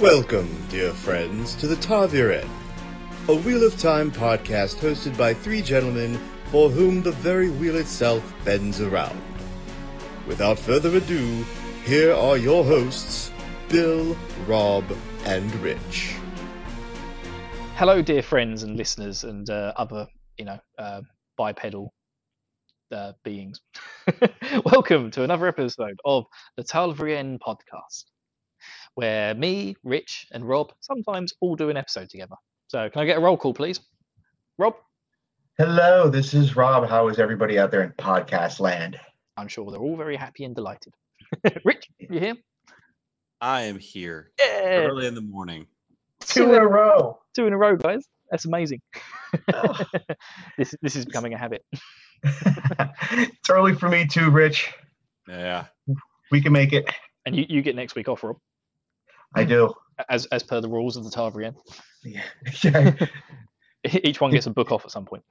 Welcome, dear friends, to the Taviren, a Wheel of Time podcast hosted by three gentlemen for whom the very wheel itself bends around. Without further ado, here are your hosts, Bill, Rob, and Rich. Hello, dear friends and listeners, and uh, other, you know, uh, bipedal uh, beings. Welcome to another episode of the Talvrien podcast, where me, Rich, and Rob sometimes all do an episode together. So, can I get a roll call, please? Rob? Hello, this is Rob. How is everybody out there in podcast land? I'm sure they're all very happy and delighted. Rich, you here? I am here Yeah, early in the morning. Two in a row. two in a row, guys. That's amazing. Oh. this this is becoming a habit. it's early for me too, Rich. Yeah. We can make it. And you, you get next week off, Rob, I do. as as per the rules of the Tarvrien. Yeah. Each one gets a book off at some point.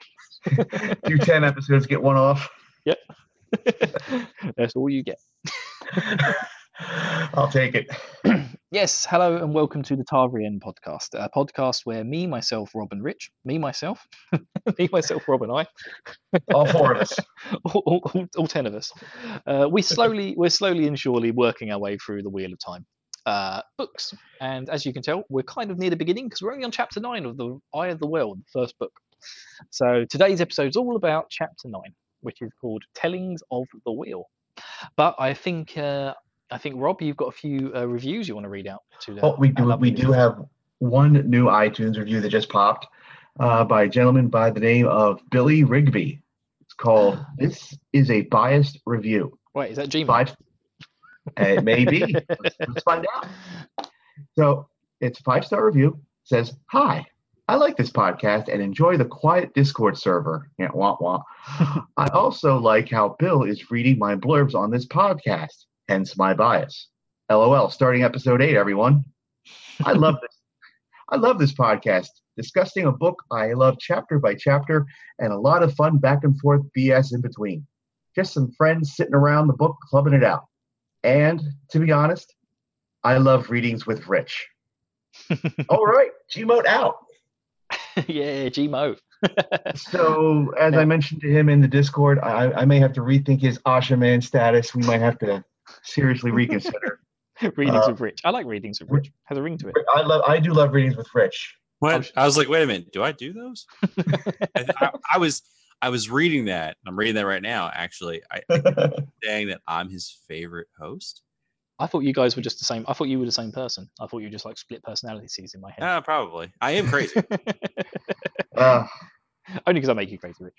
Do 10 episodes, get one off. Yep. That's all you get. I'll take it. Yes, hello and welcome to the Tarvrien podcast, a podcast where me, myself, Rob, and Rich, me, myself, me, myself, Rob, and I, All four of us. all, all, all- all ten of us, uh, we slowly, we're slowly and surely working our way through the Wheel of Time uh, books, and as you can tell, we're kind of near the beginning because we're only on chapter nine of the Eye of the World, the first book. So today's episode is all about chapter nine, which is called Tellings of the Wheel. But I think. Uh, I think Rob, you've got a few uh, reviews you want to read out to. The, Oh, we do. We do have one new iTunes review that just popped uh, by a gentleman by the name of Billy Rigby. It's called "This is a Biased Review." Wait, is that Gmail? Five. It may be. let's, let's find out. So it's a five star review. Says, "Hi, I like this podcast and enjoy the quiet Discord server." Yeah, wah wah. I also like how Bill is reading my blurbs on this podcast, hence my bias. LOL. Starting episode eight, everyone. I love this. I love this podcast. Discussing a book I love chapter by chapter and a lot of fun back and forth BS in between. Just some friends sitting around the book clubbing it out. And to be honest, I love readings with Rich. All right, Gmote out. yeah, Gmo. So, as I mentioned to him in the Discord, I, I may have to rethink his Asha'man status. We might have to seriously reconsider. readings Uh, with Rich. I like readings with Rich. Has a ring to it. I love, I do love readings with Rich. What? I was like, wait a minute, do I do those? I, I, I was I was reading that. I'm reading that right now, actually. I saying that I'm his favorite host. I thought you guys were just the same. I thought you were the same person. I thought you were just like split personalities in my head. Uh, probably. I am crazy. Uh, Only because I make you crazy, Rich.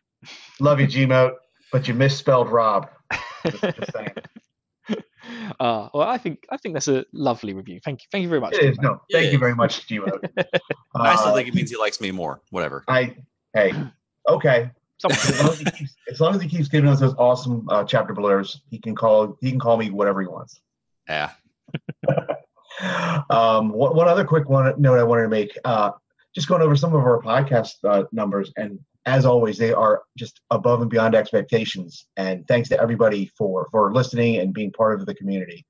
love you, Gmote, but you misspelled Rob. Just, just saying. uh, well, I think I think that's a lovely review. Thank you, thank you very much. It is. No, thank It you is. very much, Gmote. I still Uh, think it means he likes me more. Whatever. I, hey, okay. Someone- As long as he keeps, as long as he keeps giving us those awesome uh, chapter blurbs, he can call he can call me whatever he wants. Yeah. um, one, one other quick one note I wanted to make. Uh, just going over some of our podcast uh, numbers, and as always, they are just above and beyond expectations. And thanks to everybody for for listening and being part of the community.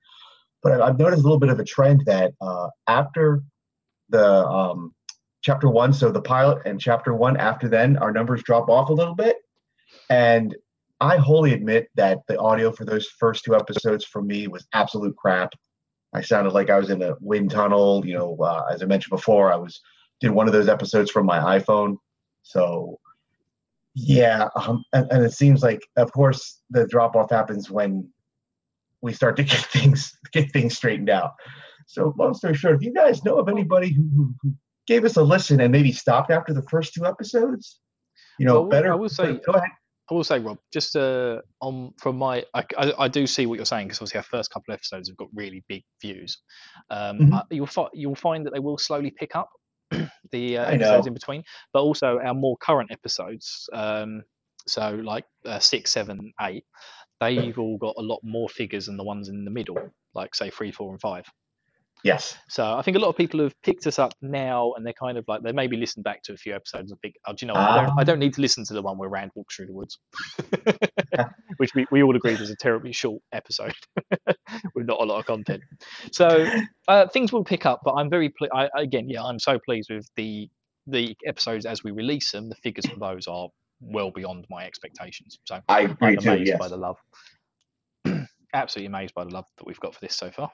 But I've- I've noticed a little bit of a trend that uh, after the um, chapter one, so the pilot and chapter one after then, our numbers drop off a little bit. And I wholly admit that the audio for those first two episodes for me was absolute crap. I sounded like I was in a wind tunnel. You know, uh, as I mentioned before, I was did one of those episodes from my iPhone. So, yeah, um, and, and it seems like, of course, the drop off happens when we start to get things get things straightened out. So, long story short, if you guys know of anybody who, who, who gave us a listen and maybe stopped after the first two episodes, you know, Well, better. I will say- go ahead. I will say, Rob, just uh, on from my, I, I, I do see what you're saying because obviously our first couple of episodes have got really big views. Um, Mhm. uh, you'll find you'll find that they will slowly pick up the uh, episodes in between, but also our more current episodes. Um, so like uh, six, seven, eight, they've all got a lot more figures than the ones in the middle, like say three, four, and five. Yes. So I think a lot of people have picked us up now, and they're kind of like they maybe listened back to a few episodes and think, "Oh, do you know what? I, don't, I Ah. don't need to listen to the one where Rand walks through the woods," which we, we all agreed was a terribly short episode with not a lot of content. So uh, things will pick up, but I'm very ple- I, again, yeah, I'm so pleased with the the episodes as we release them. The figures for those are well beyond my expectations. So I agree I'm too. amazed Yes. by the love. Absolutely amazed by the love that we've got for this so far.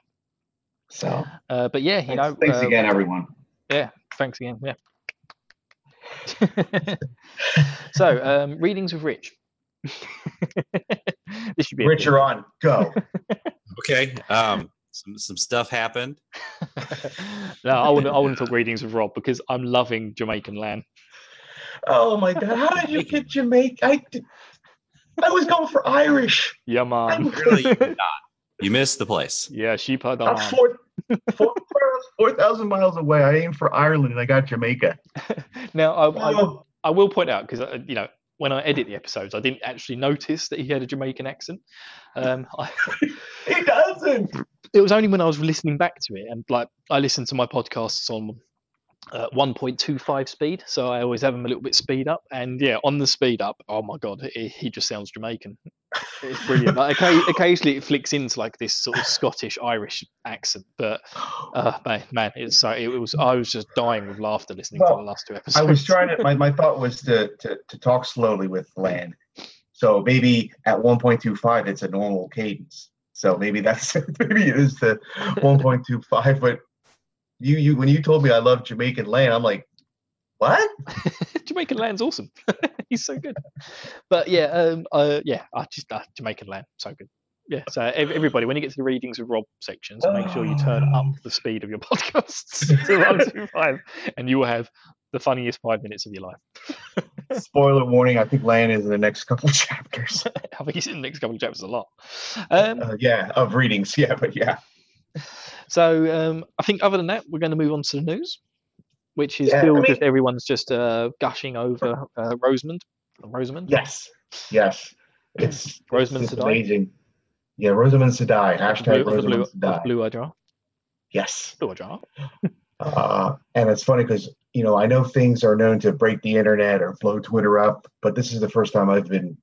So Uh, but yeah, you thanks, know, thanks uh, again, everyone. Yeah, thanks again. Yeah. so, um, readings with Rich. this should be Rich, you're on. Go. Okay. Um, some some stuff happened. no, I want to. I want to talk readings with Rob because I'm loving Jamaican Lan. oh my God! How did you get Jamaica? I, I was going for Irish. Yeah, man. Really, not. You missed the place. Yeah, sheep are I'm done. four, four, four thousand miles away. I aimed for Ireland and I got Jamaica. Now, I, I, will, Oh, I will point out because you know when I edit the episodes, I didn't actually notice that he had a Jamaican accent. Um, I, he doesn't. it was only when I was listening back to it, and like I listen to my podcasts on uh, 1.25 speed, so I always have him a little bit speed up. And yeah, on the speed up, oh my god, he, he just sounds Jamaican. It's brilliant. Like, occa- occasionally, it flicks into like this sort of Scottish Irish accent, but uh, man, man, it's so it was. I was just dying with laughter listening to the last two episodes. I was trying to. My, my thought was to, to to talk slowly with Lan. So maybe at 1.25 it's a normal cadence. So maybe that's maybe it is the 1.25. But you you when you told me I love Jamaican Lan, I'm like, what? Jamaican Lan's awesome. He's so good. But yeah, um, uh, yeah, I just uh, Jamaican land, so good. Yeah, so everybody, when you get to the readings with Rob sections, make sure you turn up the speed of your podcasts to one two five, and you will have the funniest five minutes of your life. Spoiler warning: I think Lan is in the next couple of chapters. I think he's in the next couple of chapters a lot. Um, Uh, yeah, of readings. Yeah, but yeah, so um, I think other than that, we're going to move on to the news, which is Yeah, I mean- just everyone's just uh, gushing over uh, Rosamund. Rosamund. yes, yes. It's Rosamund it's amazing. Yeah, Rosamund Sedai. Hashtag Blue, Rosamund of blue Ajah. Yes. Blue Ajah. Uh, and it's funny because you know I know things are known to break the internet or blow Twitter up, but this is the first time I've been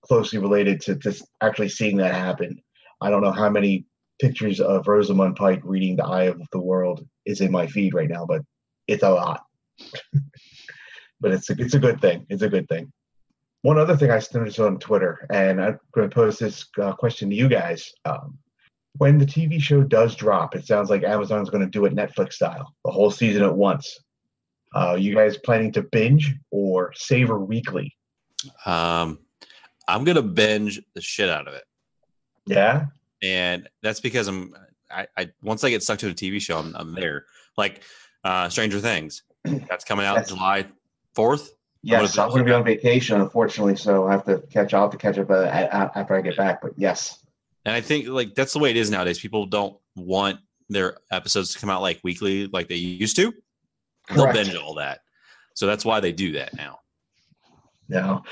closely related to just actually seeing that happen. I don't know how many pictures of Rosamund Pike reading The Eye of the World is in my feed right now, but it's a lot. but it's a, it's a good thing. It's a good thing. One other thing I noticed on Twitter, and I'm going to pose this uh, question to you guys. Um, when the TV show does drop, it sounds like Amazon's going to do it Netflix style, the whole season at once. Uh, you guys planning to binge or savor weekly? Um, I'm gonna binge the shit out of it, Yeah. And that's because I'm. I, I once I get stuck to a TV show, I'm, I'm there. Like uh, Stranger Things, that's coming out Yes. July fourth. Yes, I'm going to be on vacation, unfortunately, so I have to catch. I'll have to catch up uh, a- a- after I get back. But yes, And I think like that's the way it is nowadays. People don't want their episodes to come out like weekly, like they used to. They'll Correct. binge all that, so that's why they do that now. no.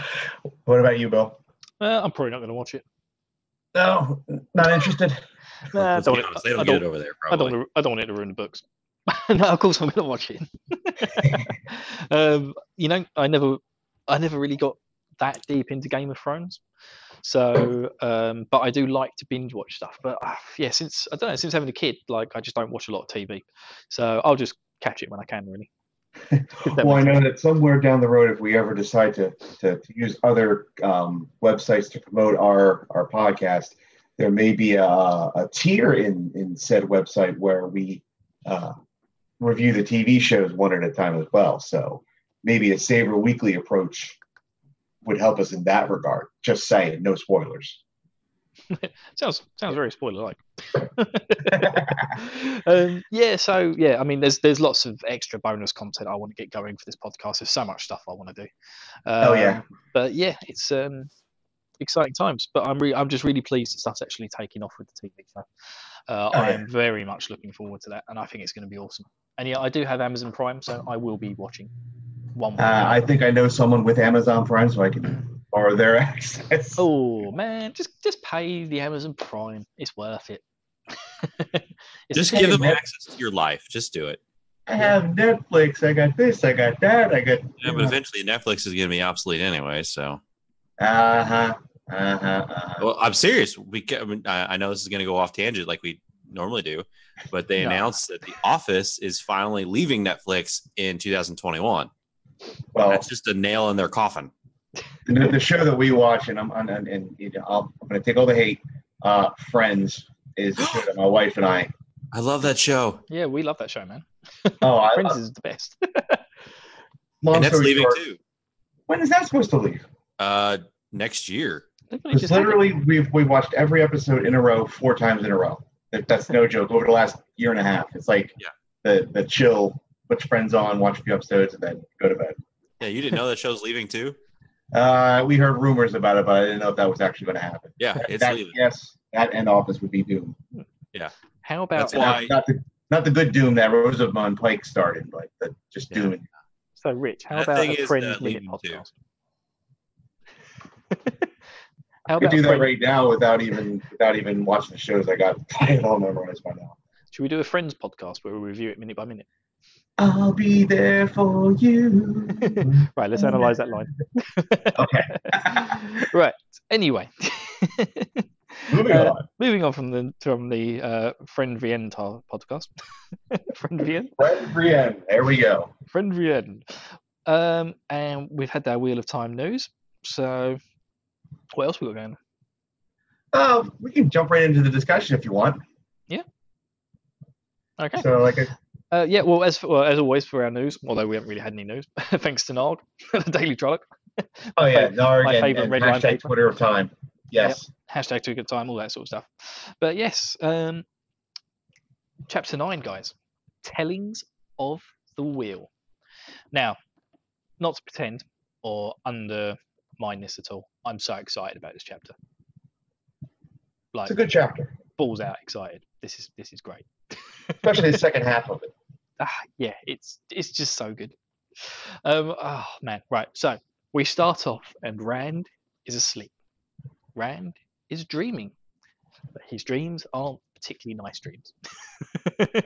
What about you, Bill? Uh, I'm probably not going to watch it. No, not interested. Nah, I don't, want- honest, they don't I don't, it over there. I don't, wanna- I don't want it to ruin the books. no, of course I'm going to watch it. um, you know, I never, I never really got that deep into Game of Thrones. So, um, but I do like to binge watch stuff. But uh, yeah, since I don't know, since having a kid, like I just don't watch a lot of TV. So I'll just catch it when I can, really. Well, I know sense. that somewhere down the road, if we ever decide to to, to use other um, websites to promote our our podcast, there may be a, a tier in in said website where we uh, review the TV shows one at a time as well. So maybe a Saver Weekly approach would help us in that regard. Just saying, no spoilers. Sounds sounds very spoiler like. um, yeah, so yeah, I mean, there's there's lots of extra bonus content I want to get going for this podcast. There's so much stuff I want to do. Oh, yeah. Um, but yeah, it's um, exciting times. But I'm re- I'm just really pleased that stuff's actually taking off with the TV show. Uh, Oh, I yeah. am very much looking forward to that, and I think it's going to be awesome. And yeah, I do have Amazon Prime, so I will be watching one. Uh, I think I know someone with Amazon Prime, so I can borrow their access. Oh man, just just pay the Amazon Prime. It's worth it. It's Just give same- them access to your life. Just do it. I have Netflix. I got this. I got that. I got. Yeah, but eventually Netflix is going to be obsolete anyway. So, Uh huh. Uh huh. Uh-huh. well, I'm serious. We I, mean, I I know this is going to go off tangent like we normally do, but they No. announced that The Office is finally leaving Netflix in 2021. Well, That's just a nail in their coffin. The, the show that we watch, and I'm and, and, and you know, I'll, I'm going to take all the hate. Uh, Friends is the show that my wife and I. I love that show, Yeah, we love that show, man. Oh, I, Friends I, is the best. and that's leaving short, too. When is that supposed to leave? Uh, next year. Look what he Because just had it. literally, we've we watched every episode in a row four times in a row. That, that's no joke. Over the last year and a half, it's like Yeah. the the chill, put your friends on, watch a few episodes, and then go to bed. Yeah, you didn't know that show's leaving too. Uh, we heard rumors about it, but I didn't know if that was actually going to happen. Yeah, it's that, leaving. yes, that end Office would be doomed. Yeah. How about That's why- Not the not the good doom that Rosamund Pike started, like the just Yeah. doom. so rich? How That about thing a is, uh, minute podcast? How I could do that friend, right now without even without even watching the shows. I got it all memorized by now. should we do a Friends podcast where we review it minute by minute? I'll be there for you. Right, let's analyze that line. okay. right. Anyway, Moving Uh, on. moving on from the from the uh, Friend ta- podcast. Friend VN. Fred Brienne. There we go. Friend VN. Um, and we've had our Wheel of Time news. So, what else we got going? Uh, we can jump right into the discussion if you want. Yeah. Okay. So, like, a, Uh, yeah. Well, as for, well, as always for our news, although we haven't really had any news, thanks to Nog, the Daily Trolloc. oh yeah, Narg my and, favourite and red hashtag paper. Twitter of time. Yes. hashtag two good time, all that sort of stuff. But yes, um, chapter nine, guys, tellings of the wheel. Now, not to pretend or undermine this at all, I'm so excited about this chapter. Like It's a good chapter, balls out excited. This is this is great. especially the second half of it. Ah, yeah, it's it's just so good. Um, oh man, right. So we start off, and Rand is asleep. Rand is dreaming, but his dreams aren't particularly nice dreams.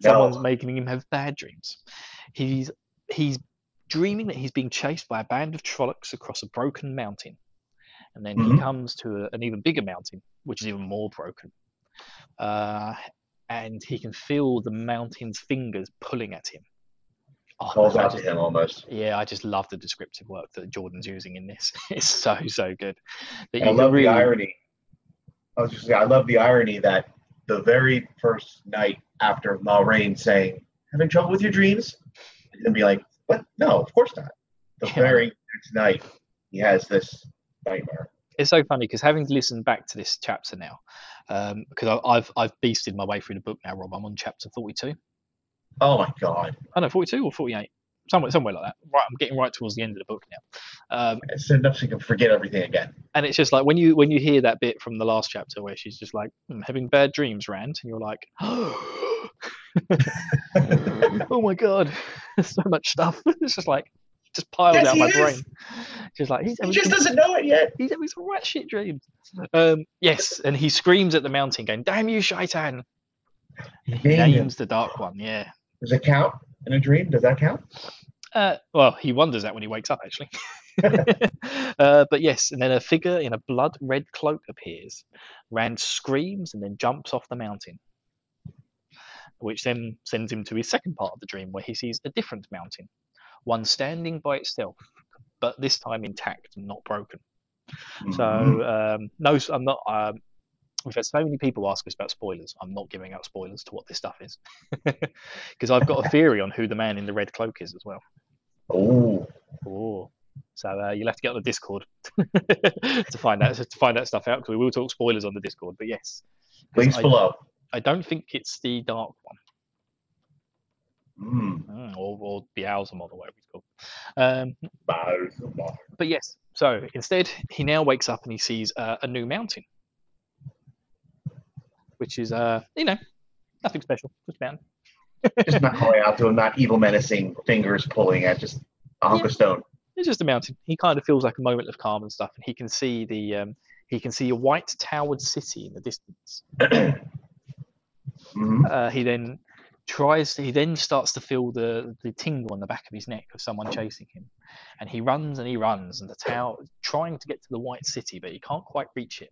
Someone's No. making him have bad dreams. He's he's dreaming that he's being chased by a band of Trollocs across a broken mountain, and then he Mhm. comes to a, an even bigger mountain, which is even more broken. Uh, and he can feel the mountain's fingers pulling at him. Oh, I out to just- him almost. yeah, I just love the descriptive work that Jordan's using in this. It's so so good. That I love really, the irony. I was just saying, I love the irony that the very first night after Moiraine saying, "Having trouble with your dreams," and be like, "What? No, of course not." The Yeah. very next night, he has this nightmare. It's so funny because having listened back to this chapter now, because I I've I've beasted my way through the book now, Rob. I'm on chapter 42. Oh my god! I know 42 or 48, somewhere somewhere like that. Right, I'm getting right towards the end of the book now. Um, It's enough so you can forget everything again. and it's just like when you when you hear that bit from the last chapter where she's just like "Hmm, having bad dreams, Rand, and you're like, oh my god, there's so much stuff. It's just like just piles Yes, out he my is. brain. Just like he's He just doesn't know it yet. he's having some rat shit dreams. Um, yes, and he screams at the mountain, going, "Damn you, Shai'tan!" He Named him. names the dark one. Yeah. Does it count in a dream? Does that count? Uh, well, he wonders that when he wakes up, actually. uh, but yes, and then a figure in a blood red cloak appears. Rand screams and then jumps off the mountain, which then sends him to his second part of the dream, where he sees a different mountain, one standing by itself, but this time intact and not broken. Mhm. So um, no, I'm not. Um, we've had so many people ask us about spoilers. I'm not giving out spoilers to what this stuff is, because I've got a theory on who the man in the red cloak is as well. oh, Oh, so uh, you'll have to get on the Discord to find that to find that stuff out because we will talk spoilers on the Discord. But yes, links I, below. I don't think it's the dark one Mm. Mm, or, or the Owlsamod or whatever it's called. Um, but yes, so instead he now wakes up and he sees uh, a new mountain, which is uh you know nothing special, just a mountain. just not calling out to him, not evil menacing fingers pulling at just a hunk of stone. It's just a mountain. He kind of feels like a moment of calm and stuff, and he can see the um, he can see a white towered city in the distance. Mhm. Uh, he then tries. He then starts to feel the the tingle on the back of his neck of someone chasing him, and he runs and he runs, and the tower trying to get to the White City, but he can't quite reach it.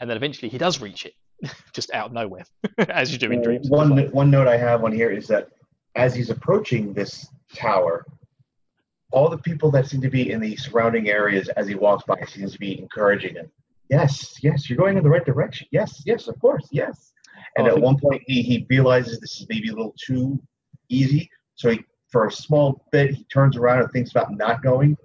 And then eventually he does reach it, just out of nowhere, as you do in dreams. One one note I have on here is that as he's approaching this tower, all the people that seem to be in the surrounding areas as he walks by seems to be encouraging him. Yes, yes, you're going in the right direction. Yes, yes, of course, yes. And Oh, at one point, he he realizes this is maybe a little too easy, so he for a small bit he turns around and thinks about not going,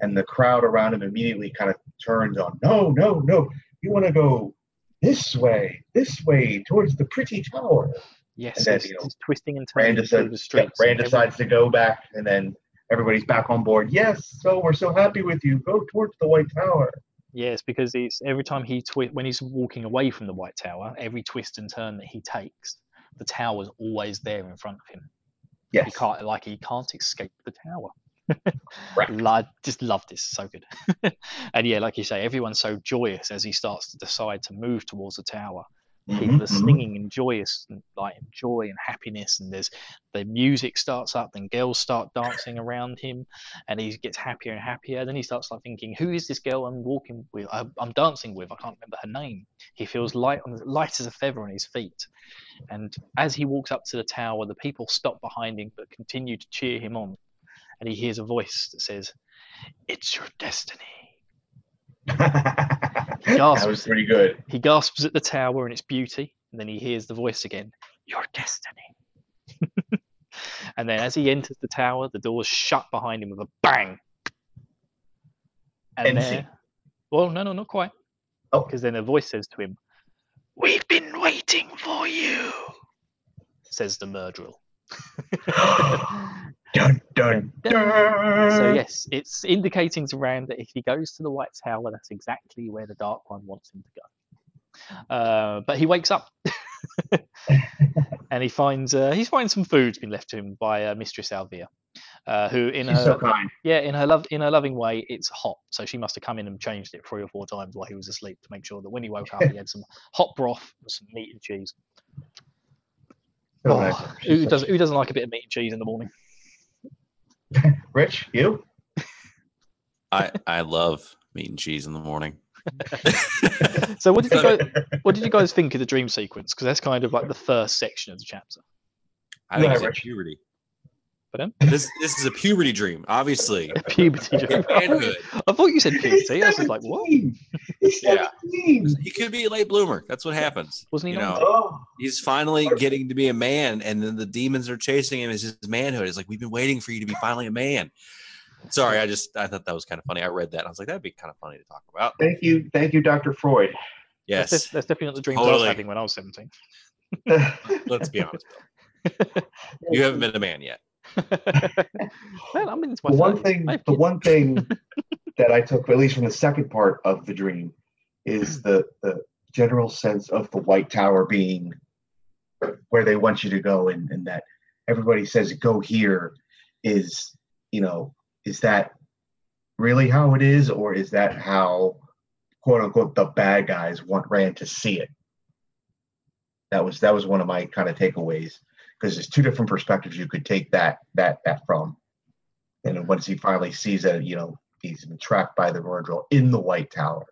and the crowd around him immediately kind of turns on. No, no, no, you want to go this way, this way towards the pretty tower. Yes, and then, you know, twisting and Rand, turning through the yeah, streets. Rand and decides to go back, and then everybody's back on board. Yes, so we're so happy with you. Go towards the White Tower. Yes, because it's every time he twi- when he's walking away from the White Tower, every twist and turn that he takes, the tower's always there in front of him. He can't like he can't escape the tower. Right. Lo- just love this, so good. and yeah, like you say, everyone's so joyous as he starts to decide to move towards the tower. People Mhm, are mhm. singing and joyous, and, like joy and happiness, and there's the music starts up, and girls start dancing around him, and he gets happier and happier. Then he starts like thinking, "Who is this girl I'm walking with? I, I'm dancing with? I can't remember her name." He feels light on light as a feather on his feet, and as he walks up to the tower, the people stop behind him but continue to cheer him on, and he hears a voice that says, "It's your destiny." that was pretty good. He gasps at the tower and its beauty, and then he hears the voice again, Your destiny. and then as he enters the tower, the doors shut behind him with a bang. And there, well, no, no, not quite. Oh. Because then a voice says to him, We've been waiting for you, says the murderer. dun dun dun. So yes, it's indicating to Rand that if he goes to the White Tower, that's exactly where the Dark One wants him to go. Uh, but he wakes up and he finds uh, he finds some food's been left to him by uh, Mistress al'Vere, uh, who in She's her so yeah in her love in her loving way it's hot, so she must have come in and changed it three or four times while he was asleep to make sure that when he woke up he had some hot broth with some meat and cheese. Oh, who doesn't who doesn't like a bit of meat and cheese in the morning? So- Rich, you? I I love meat and cheese in the morning. So what did you guys what did you guys think of the dream sequence? Because that's kind of like the first section of the chapter. I think Yeah, it's a Rich. puberty. Pardon? This this is a puberty dream, obviously. Puberty dream. Manhood. I thought you said puberty. I was like, what? Yeah. He could be a late bloomer. That's what happens. Wasn't he You know, Oh, he's finally getting to be a man, and then the demons are chasing him as his manhood. It's like we've been waiting for you to be finally a man. Sorry, I just I thought that was kind of funny. I read that. and I was like, that'd be kind of funny to talk about. thank you, thank you, Dr. Freud. That's, Yes, def- that's definitely not the dreams I was having when I was 17. let's be honest. You haven't been a man yet. I'm into my the one thing the one thing that I took, at least from the second part of the dream, is the the general sense of the White Tower being where they want you to go, and, and that everybody says go here is you know is that really how it is, or is that how quote unquote the bad guys want Rand to see it? That was that was one of my kind of takeaways because there's two different perspectives you could take that that that from. And then once he finally sees that, you know, he's been trapped by the Myrddraal in the White Tower.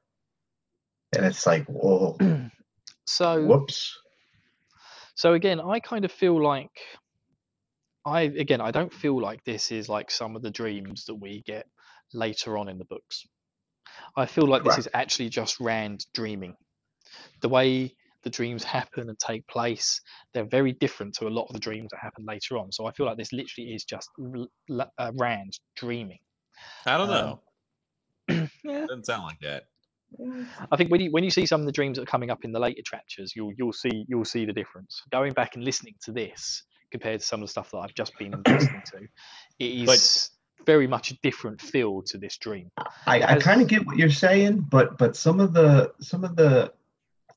And it's like, whoa, so whoops. So again, I kind of feel like I again I don't feel like this is like some of the dreams that we get later on in the books. I feel like this is actually just Rand dreaming. The way the dreams happen and take place, they're very different to a lot of the dreams that happen later on. So I feel like this literally is just l- l- uh, Rand dreaming. I don't Um, know. Yeah, Doesn't sound like that. I think when you when you see some of the dreams that are coming up in the later chapters, you'll you'll see you'll see the difference. Going back and listening to this compared to some of the stuff that I've just been listening to, it is very much a different feel to this dream. I, I kind of get what you're saying, but but some of the some of the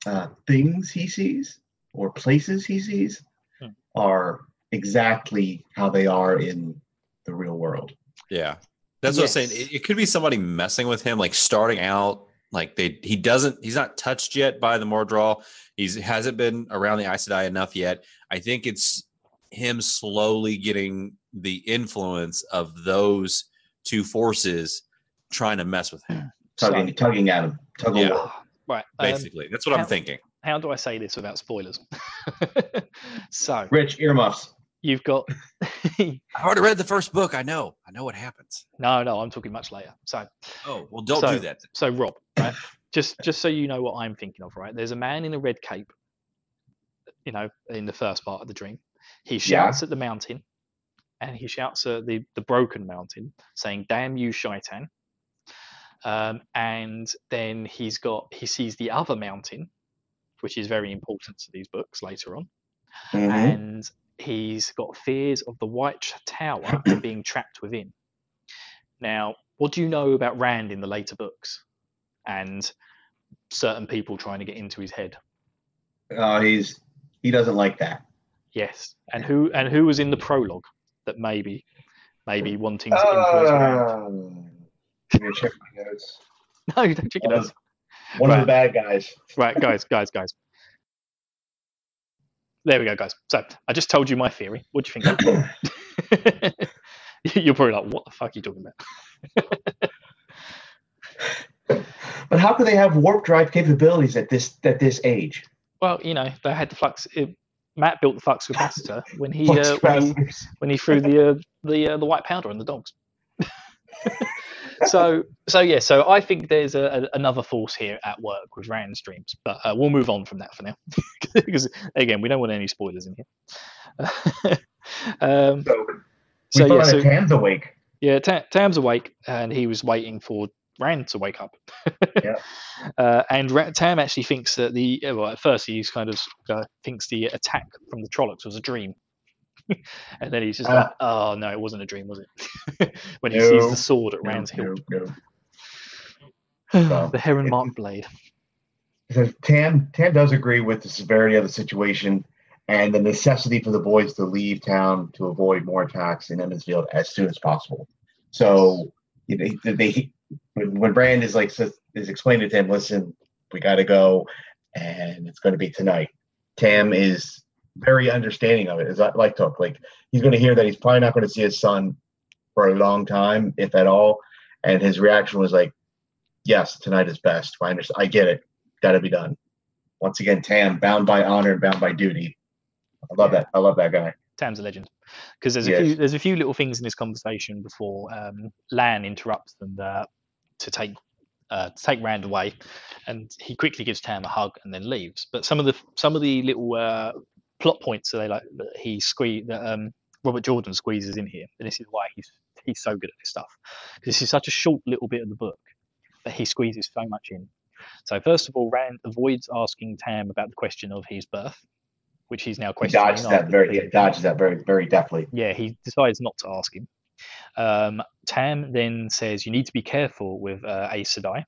uh, things he sees or places he sees Hmm. are exactly how they are in the real world. Yeah. That's what I'm saying. It, it could be somebody messing with him, like starting out Like they, he doesn't, he's not touched yet by the Myrddraal. He's hasn't been around the Aes Sedai enough yet. I think it's him slowly getting the influence of those two forces trying to mess with him. tugging, tugging at him. Tug of Yeah. War. Right. um, Basically, that's what how- I'm thinking. how do I say this without spoilers? so Rich earmuffs. you've got I already read the first book. I know. I know what happens. no, no. I'm talking much later. So Oh well, don't So- do that. So Rob, right? just just so you know what I'm thinking of, right? There's a man in a red cape, you know, in the first part of the dream. He Yeah. shouts at the mountain, and he shouts at the the broken mountain, saying, "Damn you, Shai'tan!" Um, and then he's got he sees the other mountain, which is very important to these books later on, Mhm. and he's got fears of the White Tower and being trapped within. Now, what do you know about Rand in the later books, and certain people trying to get into his head? Uh, he's he doesn't like that. Yes, and who and who was in the prologue that maybe, maybe wanting to influence Rand? Let me check my notes. No, don't check it One out. of, the bad guys. Right, guys, guys, guys. There we go, guys. So I just told you my theory. What do you think? You're probably like, what the fuck are you talking about? But how could they have warp drive capabilities at this at this age? Well, you know, they had the flux. It, Mat built the flux capacitor when he uh, when he, when he threw the uh, the uh, the white powder on the dogs. so so yeah, so I think there's a, a, another force here at work with Rand's dreams, but uh, we'll move on from that for now because again, we don't want any spoilers in here. um, So so yeah, so Tam's awake. yeah, Tam, Tam's awake and he was waiting for Rand to wake up. Yeah. Uh, and Tam actually thinks that the well, at first he's kind of uh, thinks the attack from the Trollocs was a dream, and then he's just like, Ah. "Oh no, it wasn't a dream, was it?" when he sees the sword at No, Rand's hilt, no, no. the heron marked blade. So Tam Tam does agree with the severity of the situation and the necessity for the boys to leave town to avoid more attacks in Emond's Field as soon as possible. So you know, they, when, when Brand is like says, is explaining to him, listen, we got to go, and it's going to be tonight. Tam is very understanding of it. Is that like talk like he's going to hear that he's probably not going to see his son for a long time, if at all, and his reaction was like, "Yes, tonight is best. I understand. I get it. Got to be done." Once again, Tam bound by honor and bound by duty. I love Yeah. that. I love that guy. Tam's a legend because there's a Yes. few there's a few little things in this conversation before um, Lan interrupts them uh, to take uh, to take Rand away, and he quickly gives Tam a hug and then leaves. But some of the some of the little uh, plot points that they like that he squeeze that um, Robert Jordan squeezes in here, and this is why he's he's so good at this stuff because this is such a short little bit of the book that he squeezes so much in. So first of all, Rand avoids asking Tam about the question of his birth, which he's now He questioning. dodges that very. He dodges that very, very deftly. yeah, he decides not to ask him. Um, Tam then says, "You need to be careful with uh, Aes Sedai."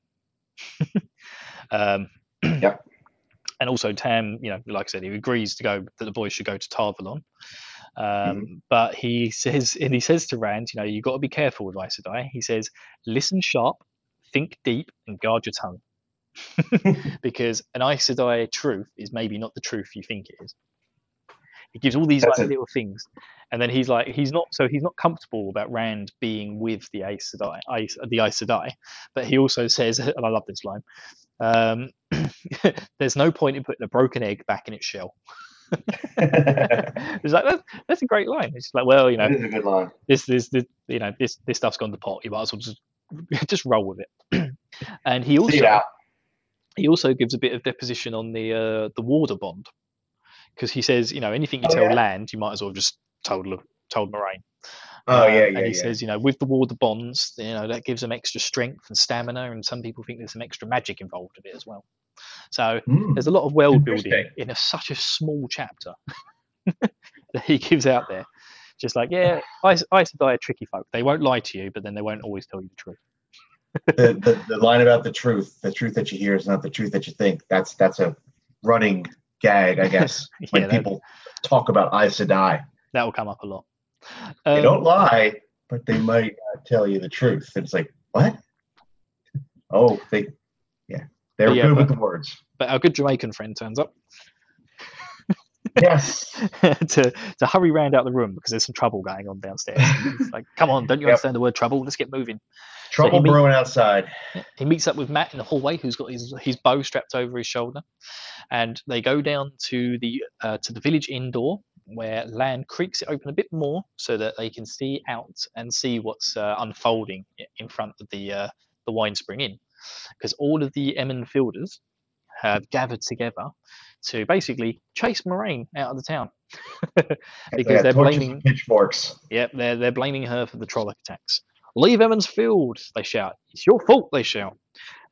um, Yep. And also, Tam, you know, like I said, he agrees to go that the boys should go to Tar Valon. Um, Mm-hmm. But he says, and he says to Rand, you know, you got to be careful with Aes Sedai. He says, "Listen sharp, think deep, and guard your tongue." because an Aes Sedai truth is maybe not the truth you think it is. He gives all these That's like it. little things, and then he's like, he's not so he's not comfortable about Rand being with the Aes Sedai, Aes, the Aes Sedai, but he also says, and I love this line, um, there's no point in putting a broken egg back in its shell. it's like that's, that's a great line. It's like, well, you know, a good line. this this, this you know this this stuff's gone to pot. You might as well just just roll with it. and he also he also gives a bit of deposition on the uh, the warder bond because he says you know anything you Oh, tell yeah. Lan you might as well just told told Moiraine. Oh Uh, yeah, yeah, and he yeah. says you know with the warder bonds you know that gives them extra strength and stamina and some people think there's some extra magic involved with it as well. So Hmm. there's a lot of world building in a, such a small chapter that he gives out there. Just like, yeah, Aes Sedai are tricky folk. They won't lie to you, but then they won't always tell you the truth. the, the, the line about the truth, the truth that you hear is not the truth that you think. That's that's a running gag, I guess, when Yeah, people talk about Aes Sedai. That will come up a lot. They Um, don't lie, but they might not tell you the truth. And it's like, what? Oh, they, yeah. they're Yeah, good but- with the words. But our good Jamaican friend turns up Yes. to to hurry Rand out the room because there's some trouble going on downstairs. He's like, "Come on, don't you Yep. understand the word trouble? Let's get moving." Trouble meet- brewing outside. He meets up with Mat in the hallway, who's got his, his bow strapped over his shoulder, and they go down to the uh, to the village indoor, where Lan creaks it open a bit more so that they can see out and see what's uh, unfolding in front of the uh, the Winespring Inn, because all of the Emmon Fielders have gathered together to basically chase Moiraine out of the town because They they're blaming pitchforks. Yep, they're they're blaming her for the Trolloc attacks. Leave Emond's Field, they shout. It's your fault, they shout.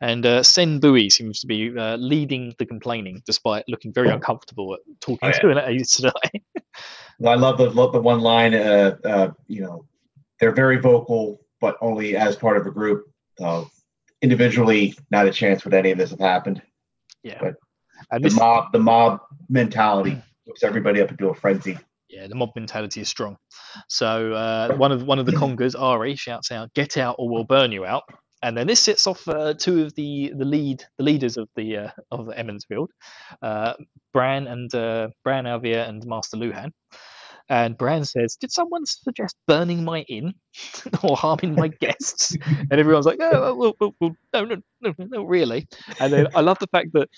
And uh, Cenn Buie seems to be uh, leading the complaining, despite looking very uncomfortable at talking Oh, yeah. to an today. Well, I love the love the one line. Uh, uh, you know, they're very vocal, but only as part of a group. Uh, individually, not a chance would any of this have happened. yeah, But and The this, mob, the mob mentality whips everybody up into a frenzy. yeah, the mob mentality is strong. So uh, one of one of the Congars, Ari, shouts out, "Get out, or we'll burn you out." And then this sits off uh, two of the the lead the leaders of the uh, of Emond's Field, uh, Bran and uh, Bran al'Vere and Master Luhhan. And Bran says, "Did someone suggest burning my inn or harming my guests?" and everyone's like, "Oh, well, well, well, no, no, no, no, really." And then I love the fact that,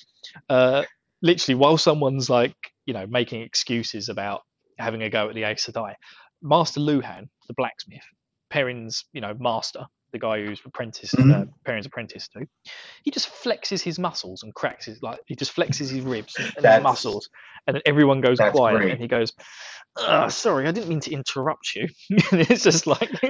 uh, literally, while someone's like, you know, making excuses about having a go at the Aes Sedai, Master Luhhan, the blacksmith, Perrin's, you know, master, the guy who's apprentice, uh, Mhm. Perrin's apprentice to, he just flexes his muscles and cracks his like he just flexes his ribs and, and his muscles, and then everyone goes quiet, great. and he goes, "Ah, "Sorry, I didn't mean to interrupt you." it's just like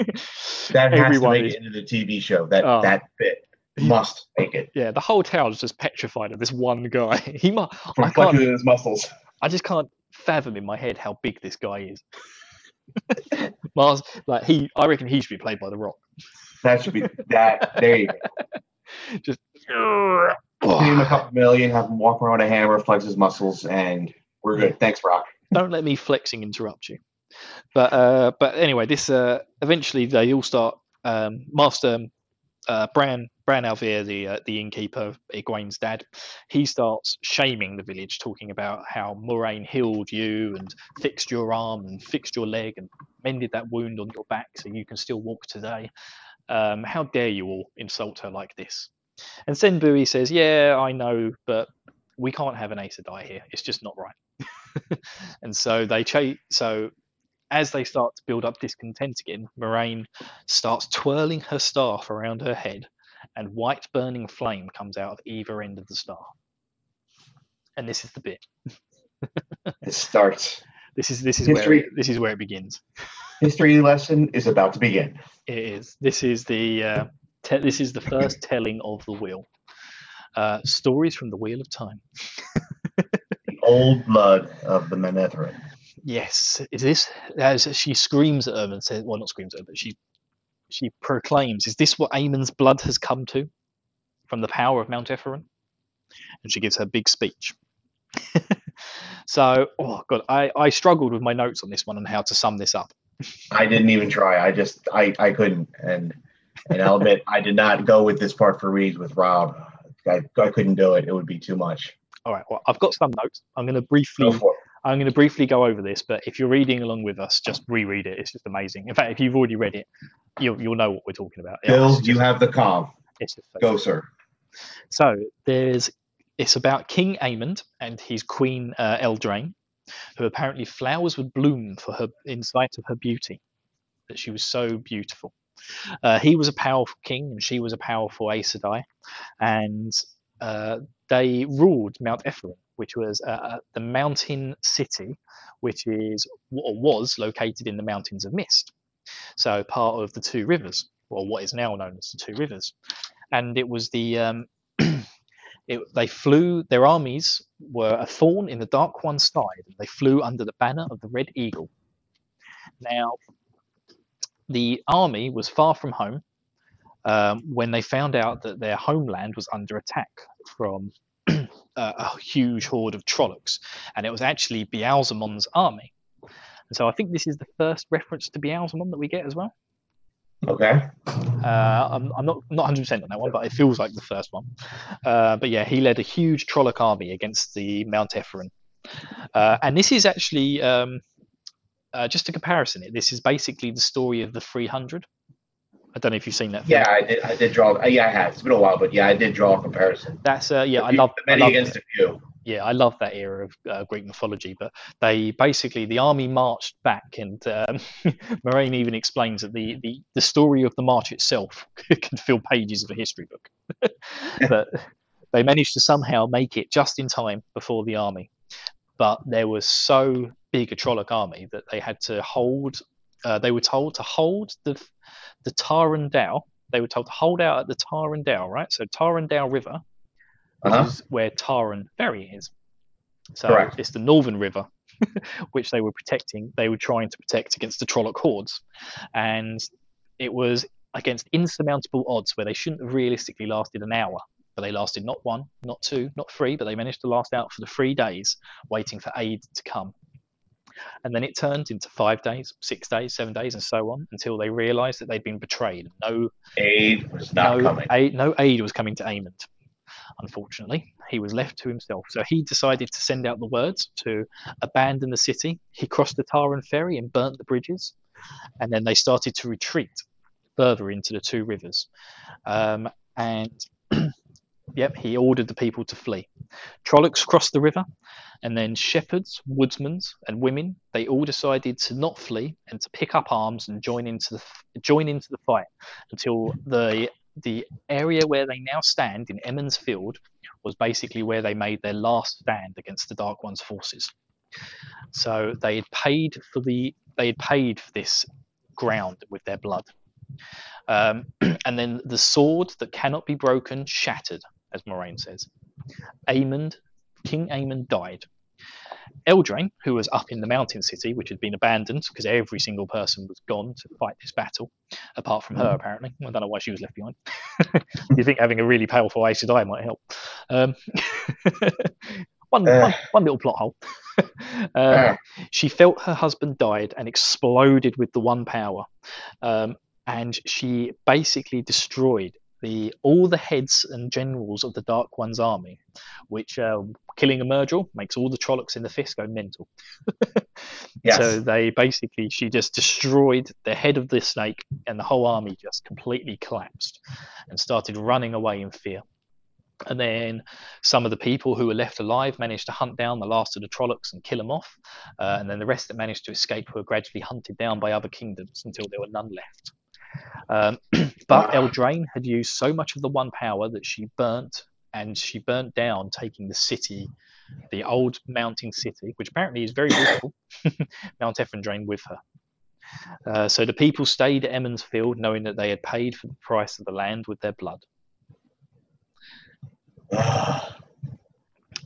That has to make is, it into the TV show. That Oh. that bit must make it. yeah, the whole town is just petrified of this one guy. He mu I can't, his muscles. I just can't fathom in my head how big this guy is. Mars, like he, I reckon he should be played by The Rock. That should be that. There you go. Just Pay him a couple million, have him walk around a hammer, flex his muscles, and we're good. Thanks, Rock. don't let me flexing interrupt you. But uh, but anyway, this uh, eventually they all start. Um, Master uh, Bran Bran al'Vere, the uh, the innkeeper, Egwene's dad, he starts shaming the village, talking about how Moiraine healed you and fixed your arm and fixed your leg and mended that wound on your back so you can still walk today. Um, how dare you all insult her like this? And Cenn Buie says, "Yeah, I know, but we can't have an Aes Sedai here. It's just not right." and so they chase. So as they start to build up discontent again, Moiraine starts twirling her staff around her head, and white burning flame comes out of either end of the staff. And this is the bit. It starts. This is this is where it, this is where it begins. History lesson is about to begin. It is. This is the uh, te- this is the first telling of the wheel. Uh, stories from the Wheel of Time. The old blood of the Manetheren. Yes, is this as she screams at him and says, well, not screams at him, but she she proclaims, "Is this what Aemon's blood has come to from the power of Mount Ephron?" And she gives her big speech. so, oh god, I I struggled with my notes on this one and how to sum this up. I didn't even try. I just I I couldn't, and and I'll admit I did not go with this part for reads with Rob. I, I couldn't do it. It would be too much. All right, well, I've got some notes. I'm going to briefly Go for it. I'm going to briefly go over this, but if you're reading along with us, just reread it. It's just amazing. In fact, if you've already read it, you'll you'll know what we're talking about. Yeah, Bill, it's you have the calm. it's just so Go, sir. So there's it's about King Aemond and his queen uh, Eldrene, who apparently flowers would bloom for her in sight of her beauty, that she was so beautiful. Uh, he was a powerful king and she was a powerful Aes Sedai, and uh, they ruled Mount Ephraim, which was uh, uh, the mountain city, which is or was located in the mountains of Mist, so part of the two rivers, or what is now known as the two rivers, and it was the um, it, they flew their armies were a thorn in the dark one's side and they flew under the banner of the red eagle now the army was far from home um, when they found out that their homeland was under attack from a, a huge horde of Trollocs, and it was actually Ba'alzamon's army. And so I think this is the first reference to Beelzemon that we get as well. Okay. Uh, I'm, I'm not not 100 percent on that one, but it feels like the first one. Uh, but yeah, he led a huge Trolloc army against the Mount Ephron, uh, and this is actually um, uh, just a comparison. This is basically the story of the 300. I don't know if you've seen that. Film. Yeah, I did. I did draw. Yeah, I have. It's been a while, but yeah, I did draw a comparison. That's uh, yeah. I love. I many love against a few. Yeah, I love that era of uh, Greek mythology. But they basically the army marched back, and um, Moraine even explains that the, the the story of the march itself could fill pages of a history book. but they managed to somehow make it just in time before the army. But there was so big a Trolloc army that they had to hold. Uh, they were told to hold the the Tarandao. They were told to hold out at the Tarandao, right? So Tarandao River, Uh-huh. is where Taren Ferry is. So Correct. it's the northern river, which they were protecting. They were trying to protect against the Trolloc hordes, and it was against insurmountable odds where they shouldn't have realistically lasted an hour, but they lasted not one, not two, not three, but they managed to last out for the three days, waiting for aid to come. And then it turned into five days, six days, seven days, and so on, until they realised that they'd been betrayed. No Aid was not no coming. Aid, no aid was coming to Aemond. Unfortunately, he was left to himself. So he decided to send out the words to abandon the city. He crossed the Taren ferry and burnt the bridges, and then they started to retreat further into the two rivers. Um, and yep, he ordered the people to flee. Trollocs crossed the river, and then shepherds, woodsmen, and women they all decided to not flee and to pick up arms and join into the join into the fight until the the area where they now stand in Emond's Field was basically where they made their last stand against the Dark One's forces. So they had paid for the they had paid for this ground with their blood. Um, and then the sword that cannot be broken shattered, as Moiraine says. Aemond, King Aemond died. Eldrene, who was up in the mountain city, which had been abandoned because every single person was gone to fight this battle, apart from her, apparently. I don't know why she was left behind. you think having a really powerful Aes Sedai might help. Um, one, Uh. one, one little plot hole. Uh, she felt her husband died and exploded with the one power. Um, and she basically destroyed the all the heads and generals of the Dark One's army, which uh, killing a Myrddraal makes all the Trollocs in the fist go mental. yes. So they basically, she just destroyed the head of the snake, and the whole army just completely collapsed and started running away in fear. And then some of the people who were left alive managed to hunt down the last of the Trollocs and kill them off. Uh, and then the rest that managed to escape were gradually hunted down by other kingdoms until there were none left. Um, but Eldrene had used so much of the one power that she burnt and she burnt down, taking the city, the old mounting city, which apparently is very beautiful, Manetheren with her. Uh, so the people stayed at Emond's Field, knowing that they had paid for the price of the land with their blood.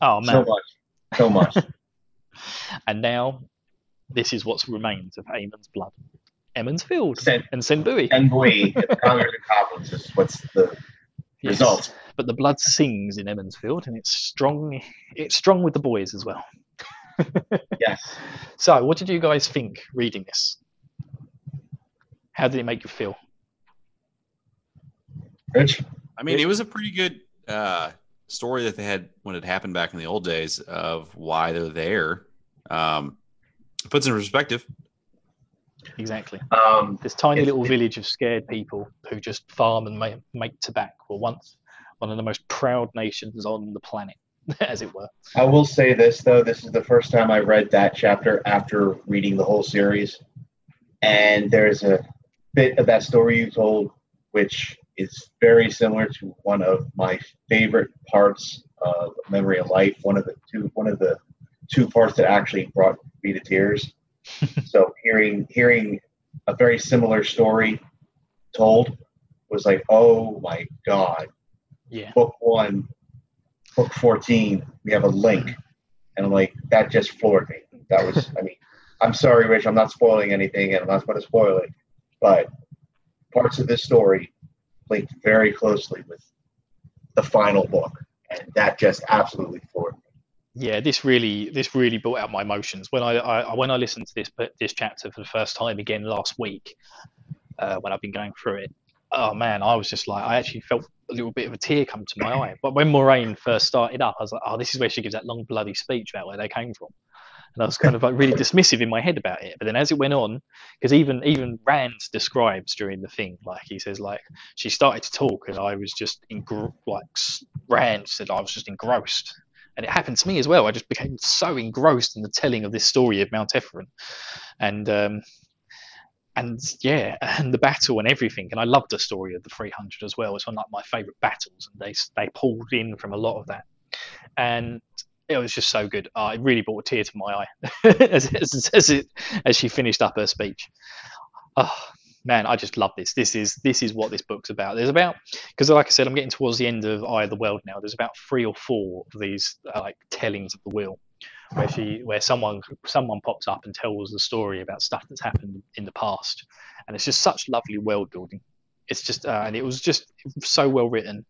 Oh man! so much. So much. And now, this is what's remains of Aemon's blood. Emond's Field Sen- and Cenn Buie. and Buie, Congars and Coplins is what's the Yes. result. But the blood sings in Emond's Field, and it's strong. It's strong with the boys as well. Yes. So, what did you guys think reading this? How did it make you feel? Rich? I mean, it was a pretty good uh, story that they had when it happened back in the old days of why they're there. Um, puts in perspective. Exactly. Um, This tiny little village of scared people who just farm and make, make tobacco were once one of the most proud nations on the planet, as it were. I will say this though, this is the first time I read that chapter after reading the whole series. And there's a bit of that story you told which is very similar to one of my favorite parts of Memory of Light, one of the two one of the two parts that actually brought me to tears. So hearing hearing a very similar story told was like, oh my god, Yeah. book one, book 14, we have a link. And I'm like, that just floored me. That was, I mean, I'm sorry, Rich, I'm not spoiling anything and I'm not going to spoil it, but parts of this story linked very closely with the final book. And that just absolutely floored me. Yeah this really this really brought out my emotions when I, I when i listened to this this chapter for the first time again last week uh, when I've been going through it. Oh man, I was just like, I actually felt a little bit of a tear come to my eye. But when Moiraine first started up, I was like, oh, this is where she gives that long bloody speech about where they came from. And I was kind of like really dismissive in my head about it. But then as it went on, because even even Rand describes during the thing, like he says, like she started to talk, and I was just in like Rand said, I was just engrossed. And it happened to me as well. I just became so engrossed in the telling of this story of Manetheren, and um, and yeah, and the battle and everything. And I loved the story of the 300 as well. It's one of my favourite battles, and they they pulled in from a lot of that. And it was just so good. Uh, it really brought a tear to my eye as, as, as, it, as she finished up her speech. Oh man, I just love this. This is this is what this book's about. There's about because, like I said, I'm getting towards the end of Eye of the World now. There's about three or four of these uh, like tellings of the will, where she where someone someone pops up and tells the story about stuff that's happened in the past, and it's just such lovely world building. It's just uh, and it was just so well written,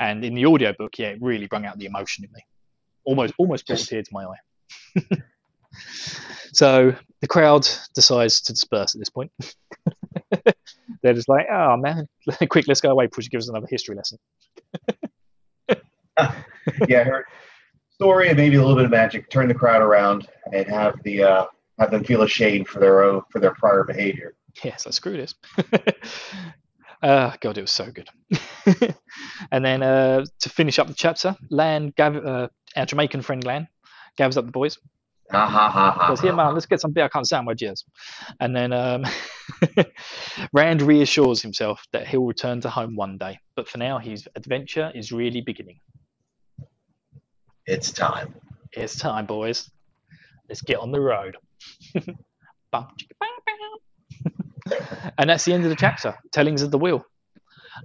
and in the audiobook, yeah, it really brought out the emotion in me almost almost brought a tear to my eye. so the crowd decides to disperse at this point. They're just like, oh man, quick, let's go away before she gives us another history lesson. yeah, her story and maybe a little bit of magic turn the crowd around and have the uh, have them feel ashamed for their own for their prior behavior. Yes, so screw this. Uh, God, it was so good. and then uh, to finish up the chapter, Lan, Gav, uh, our Jamaican friend Lan, gathers up the boys. Ha ha ha ha. Goes, here, man, let's get some beer. I can't my jizz. And then um, Rand reassures himself that he'll return to home one day. But for now, his adventure is really beginning. It's time. It's time, boys. Let's get on the road. and that's the end of the chapter. Tellings of the Wheel.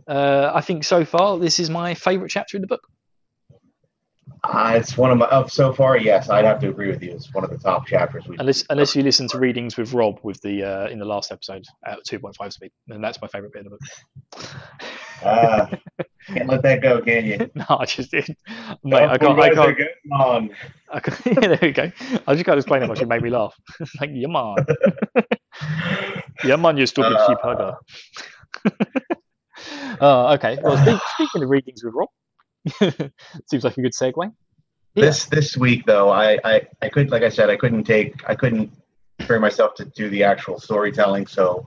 Uh, I think so far this is my favourite chapter in the book. Uh, it's one of my uh, so far. Yes, I'd have to agree with you. It's one of the top chapters. We unless unless you listen to readings with Rob with the uh, in the last episode at two point five speed, and that's my favourite bit of the book. Uh, can't let that go, can you? no, I just did. Mate, I can't. I can't. On. I can't yeah, there we go. I just can't explain how much it made me laugh. like, yeah, man. yeah, man, you stupid uh, sheep hugger. oh, okay. Well, speak, speaking of readings with Rob, seems like a good segue. Yeah. This this week though, I, I I could like I said, I couldn't take I couldn't bring myself to do the actual storytelling, so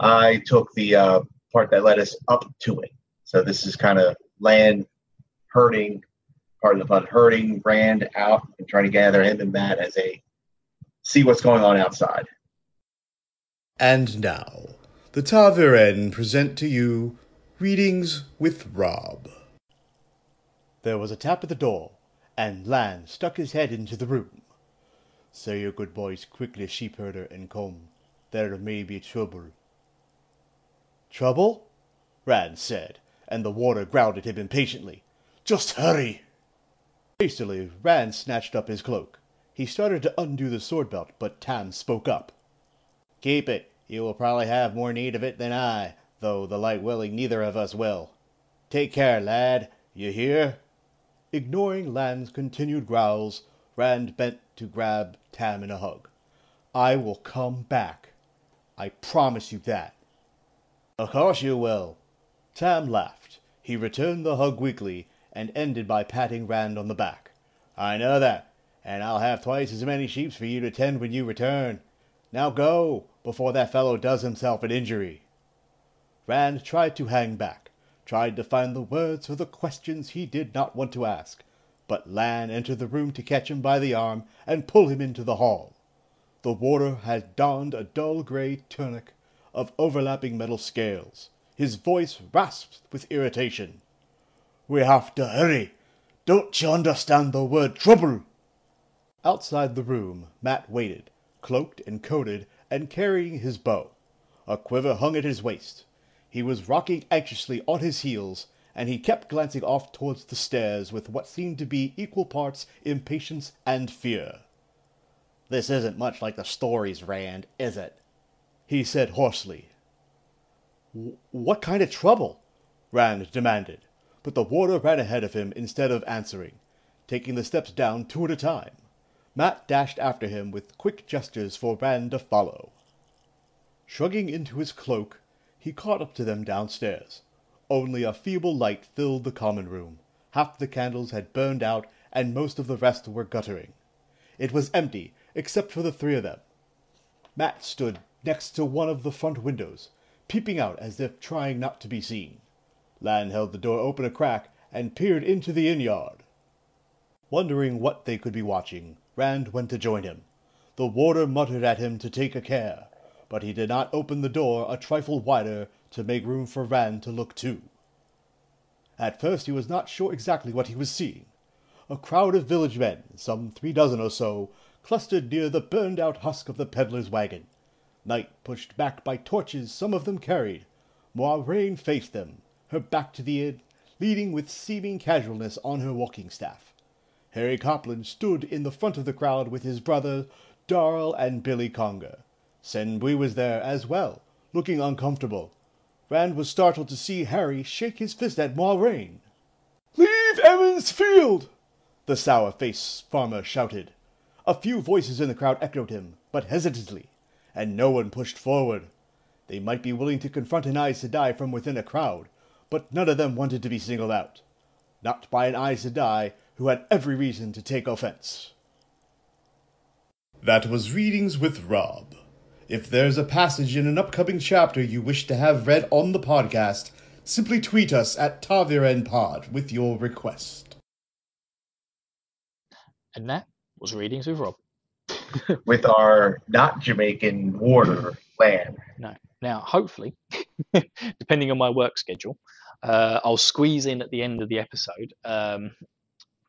I took the uh, part that led us up to it. So this is kind of Lan hurting, part of the fun, hurting Rand out and trying to gather him and Mat as a see what's going on outside. And now, the ta'veren present to you Readings with Rob. There was a tap at the door, and Lan stuck his head into the room. Say your good boys quickly, sheepherder, and come. There may be trouble. Trouble? Rand said, and the warder growled at him impatiently. Just hurry! Hastily, Rand snatched up his cloak. He started to undo the sword belt, but Tam spoke up. Keep it. You will probably have more need of it than I, though the light willing neither of us will. Take care, lad. You hear? Ignoring Lan's continued growls, Rand bent to grab Tam in a hug. I will come back. I promise you that. Of course you will. Tam laughed. He returned the hug weakly and ended by patting Rand on the back. I know that, and I'll have twice as many sheep for you to tend when you return. Now go, before that fellow does himself an injury. Rand tried to hang back, tried to find the words for the questions he did not want to ask, but Lan entered the room to catch him by the arm and pull him into the hall. The warder had donned a dull gray tunic of overlapping metal scales. His voice rasped with irritation. We have to hurry. Don't you understand the word trouble? Outside the room, Mat waited, cloaked and coated, and carrying his bow. A quiver hung at his waist. He was rocking anxiously on his heels, and he kept glancing off towards the stairs with what seemed to be equal parts impatience and fear. This isn't much like the stories, Rand, is it? he said hoarsely. What kind of trouble? Rand demanded, but the warder ran ahead of him instead of answering, taking the steps down two at a time. Mat dashed after him with quick gestures for Rand to follow. Shrugging into his cloak, he caught up to them downstairs. Only a feeble light filled the common room. Half the candles had burned out, and most of the rest were guttering. It was empty, except for the three of them. Mat stood next to one of the front windows, peeping out as if trying not to be seen. Lan held the door open a crack and peered into the inn yard. Wondering what they could be watching, Rand went to join him. The warder muttered at him to take a care, but he did not open the door a trifle wider to make room for Rand to look too. At first he was not sure exactly what he was seeing. A crowd of village men, some three dozen or so, clustered near the burned out husk of the peddler's wagon. Night pushed back by torches some of them carried. Moiraine faced them, her back to the inn, leading with seeming casualness on her walking staff. Hari Coplin stood in the front of the crowd with his brother, Darl and Bili Congar. Cenn Buie was there as well, looking uncomfortable. Rand was startled to see Hari shake his fist at Moiraine. Leave Emond's Field! The sour-faced farmer shouted. A few voices in the crowd echoed him, but hesitantly, and no one pushed forward. They might be willing to confront an Aes Sedai from within a crowd, but none of them wanted to be singled out. Not by an Aes Sedai who had every reason to take offense. That was Readings with Rob. If there's a passage in an upcoming chapter you wish to have read on the podcast, simply tweet us at TavirenPod with your request. And that was Readings with Rob. with our not Jamaican warder Lan. No. Now, hopefully, depending on my work schedule, uh, I'll squeeze in at the end of the episode. Um,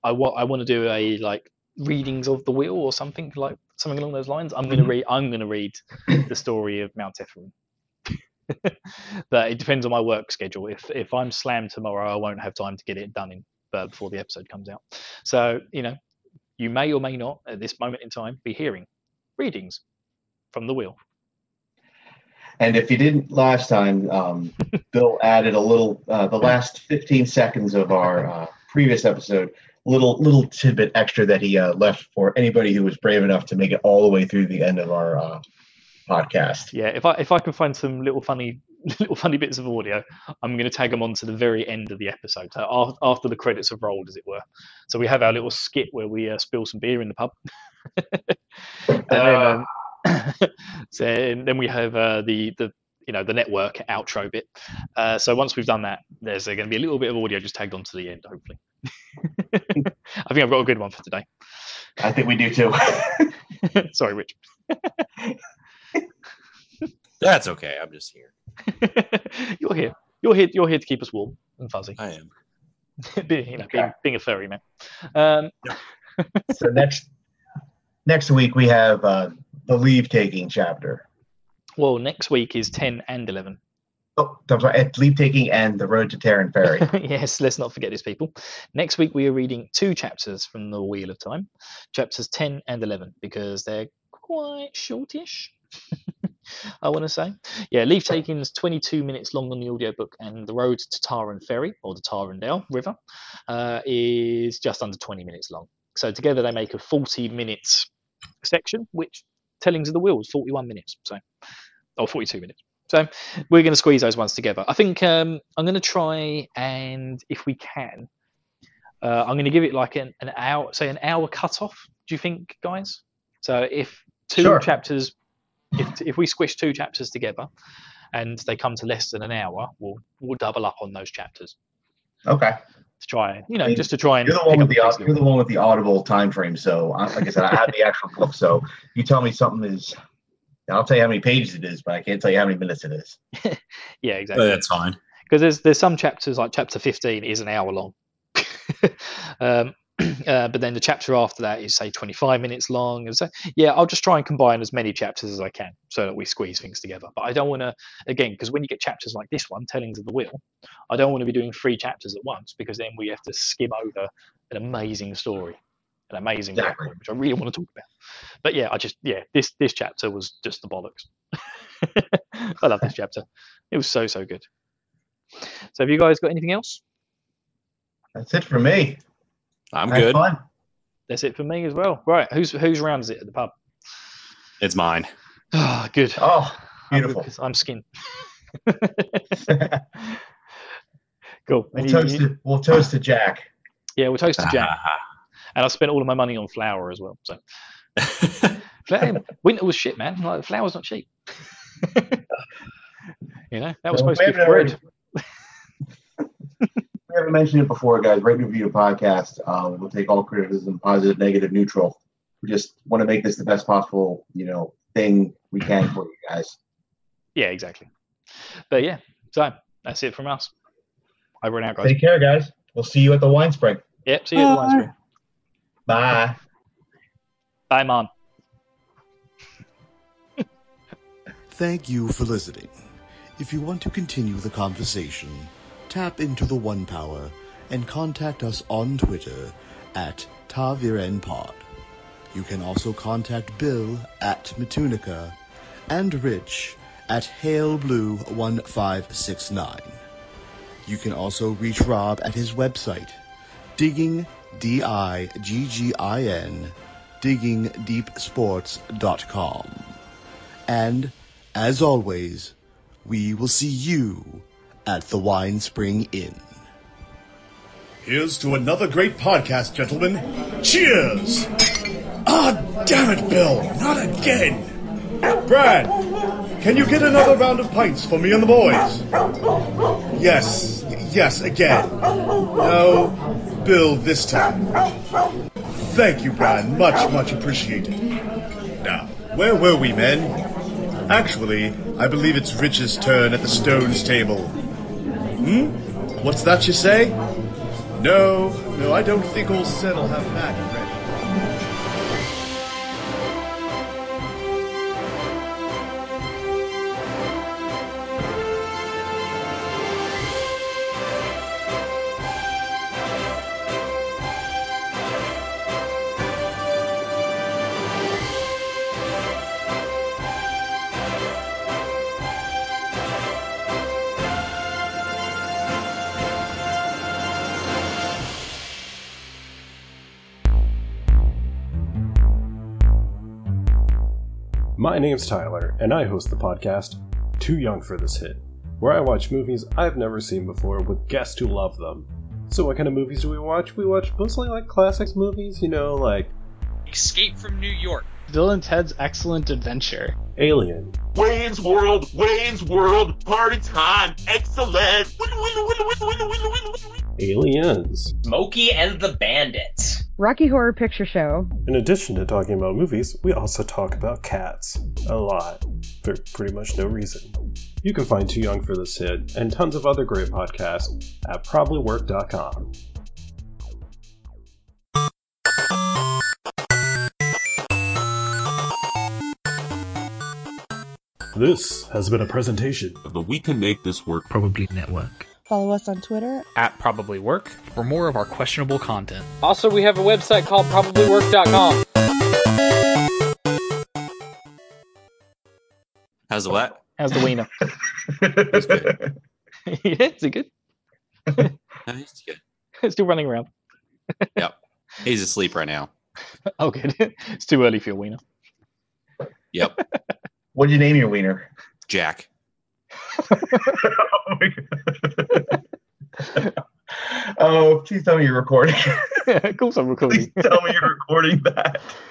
I want I want to do a like readings of the wheel or something like something along those lines. I'm gonna Mhm. read. I'm gonna read the story of Manetheren. but it depends on my work schedule. If if I'm slammed tomorrow, I won't have time to get it done in uh, before the episode comes out. So you know, you may or may not at this moment in time be hearing readings from the wheel. And if you didn't last time, um, Bill added a little, uh, the last 15 seconds of our uh, previous episode, little little tidbit extra that he uh, left for anybody who was brave enough to make it all the way through the end of our uh, podcast. Yeah, if I if I can find some little funny little funny bits of audio, I'm going to tag them on to the very end of the episode, so after the credits have rolled, as it were. So we have our little skit where we uh, spill some beer in the pub, and then, um, so, and then we have uh, the the you know the network outro bit. Uh, so once we've done that, there's going to be a little bit of audio just tagged on to the end, hopefully. I think I've got a good one for today. I think we do too. Sorry, Rich. That's okay. I'm just here. you're here. You're here. You're here to keep us warm and fuzzy. I am. being, you know, being, being a furry man. Um, so next next week we have uh, the leave taking chapter. Well, next week is ten and eleven. Oh, I'm sorry, leave taking and the road to Taren Ferry. yes, let's not forget these people. Next week we are reading two chapters from the Wheel of Time, chapters ten and eleven, because they're quite shortish. I want to say, yeah, leave taking is 22 minutes long on the audiobook, and the road to Taren Ferry or the Tarandale River uh, is just under 20 minutes long. So together they make a 40 minutes section, which Tellings of the Wheel is 41 minutes, so or 42 minutes. So we're going to squeeze those ones together. I think um, I'm going to try and if we can, uh, I'm going to give it like an, an hour, say an hour cutoff. Do you think, guys? So if two Sure. chapters, if if we squish two chapters together, and they come to less than an hour, we'll we'll double up on those chapters Okay, to try, you know, I mean, just to try and you're the one with the pace a au- little you're the one with the audible time frame. So, like I said, I have the actual book. So, you tell me something is, I'll tell you how many pages it is, but I can't tell you how many minutes it is. bit. yeah, But exactly. that's fine. because there's there's some chapters like chapter 15 is an hour long um, uh, but then the chapter after that is say 25 minutes long and so yeah i'll just try and combine as many chapters as i can so that we squeeze things together but i don't want to again because when you get chapters like this one tellings of the wheel i don't want to be doing three chapters at once because then we have to skim over an amazing story an amazing Exactly. point, which i really want to talk about but yeah i just yeah this this chapter was just the bollocks i love this chapter it was so so good so have you guys got anything else? That's it for me. I'm I good. fun. That's it for me as well. Right, who's whose round is it at the pub? It's mine. Ah, good. Oh, I'm good beautiful. 'cause I'm skinned. cool. We'll toast you- it. We'll toast to Jack. yeah, we'll toast to Jack. And I spent all of my money on flour as well. So Flour- winter was shit, man. Like flour's not cheap. you know that was Well, supposed to be we haven't bread. We haven't mentioned it before, guys. Rate and review the podcast. Um, we'll take all criticism, positive, negative, neutral. We just want to make this the best possible, you know, thing we can for you guys. Yeah, exactly. But yeah, so that's it from us. I run out, guys. Take care, guys. We'll see you at the wine spring. Yep. See you at the wine screen. Bye. Bye, mom. Thank you for listening. If you want to continue the conversation, tap into the One Power and contact us on Twitter at TavirenPod. You can also contact Bill at Matunica and Rich at HaleBlue1569. You can also reach Rob at his website, digging, D-I-G-G-I-N, diggingdeepsports.com. And, as always, we will see you at the Winespring Inn. Here's to another great podcast, gentlemen. Cheers! Ah, damn it, Bill! Not again! Bran, can you get another round of pints for me and the boys? Yes, yes, again. No, Bill this time. Thank you, Bran. Much, much appreciated. Now, where were we, men? Actually, I believe it's Rich's turn at the Stones table. Hmm? What's that you say? No, no, I don't think old Sen will have that My name's Tyler, and I host the podcast Too Young for This Hit, where I watch movies I've never seen before with guests who love them. So, what kind of movies do we watch? We watch mostly like classics movies, you know, like Escape from New York. Bill and Ted's Excellent Adventure. Alien, Wayne's World, Wayne's World, party time, excellent. Win, win, win, win, win, win, win, win. Aliens. Smokey and the Bandits. Rocky Horror Picture Show. In addition to talking about movies, we also talk about cats. A lot. For pretty much no reason. You can find Too Young for This Hit and tons of other great podcasts at probablywork.com. This has been a presentation of the We Can Make This Work Probably Network. Follow us on Twitter. At Probably Work for more of our questionable content. Also, we have a website called probablywork.com. How's the what? How's the wiener? It's good. yeah, is it good? No, good. It's still running around. Yep. He's asleep right now. Oh, good. it's too early for your wiener. Yep. What'd you name your wiener? Jack. oh, my God. oh, please tell me you're recording. of course I'm recording. please tell me you're recording that.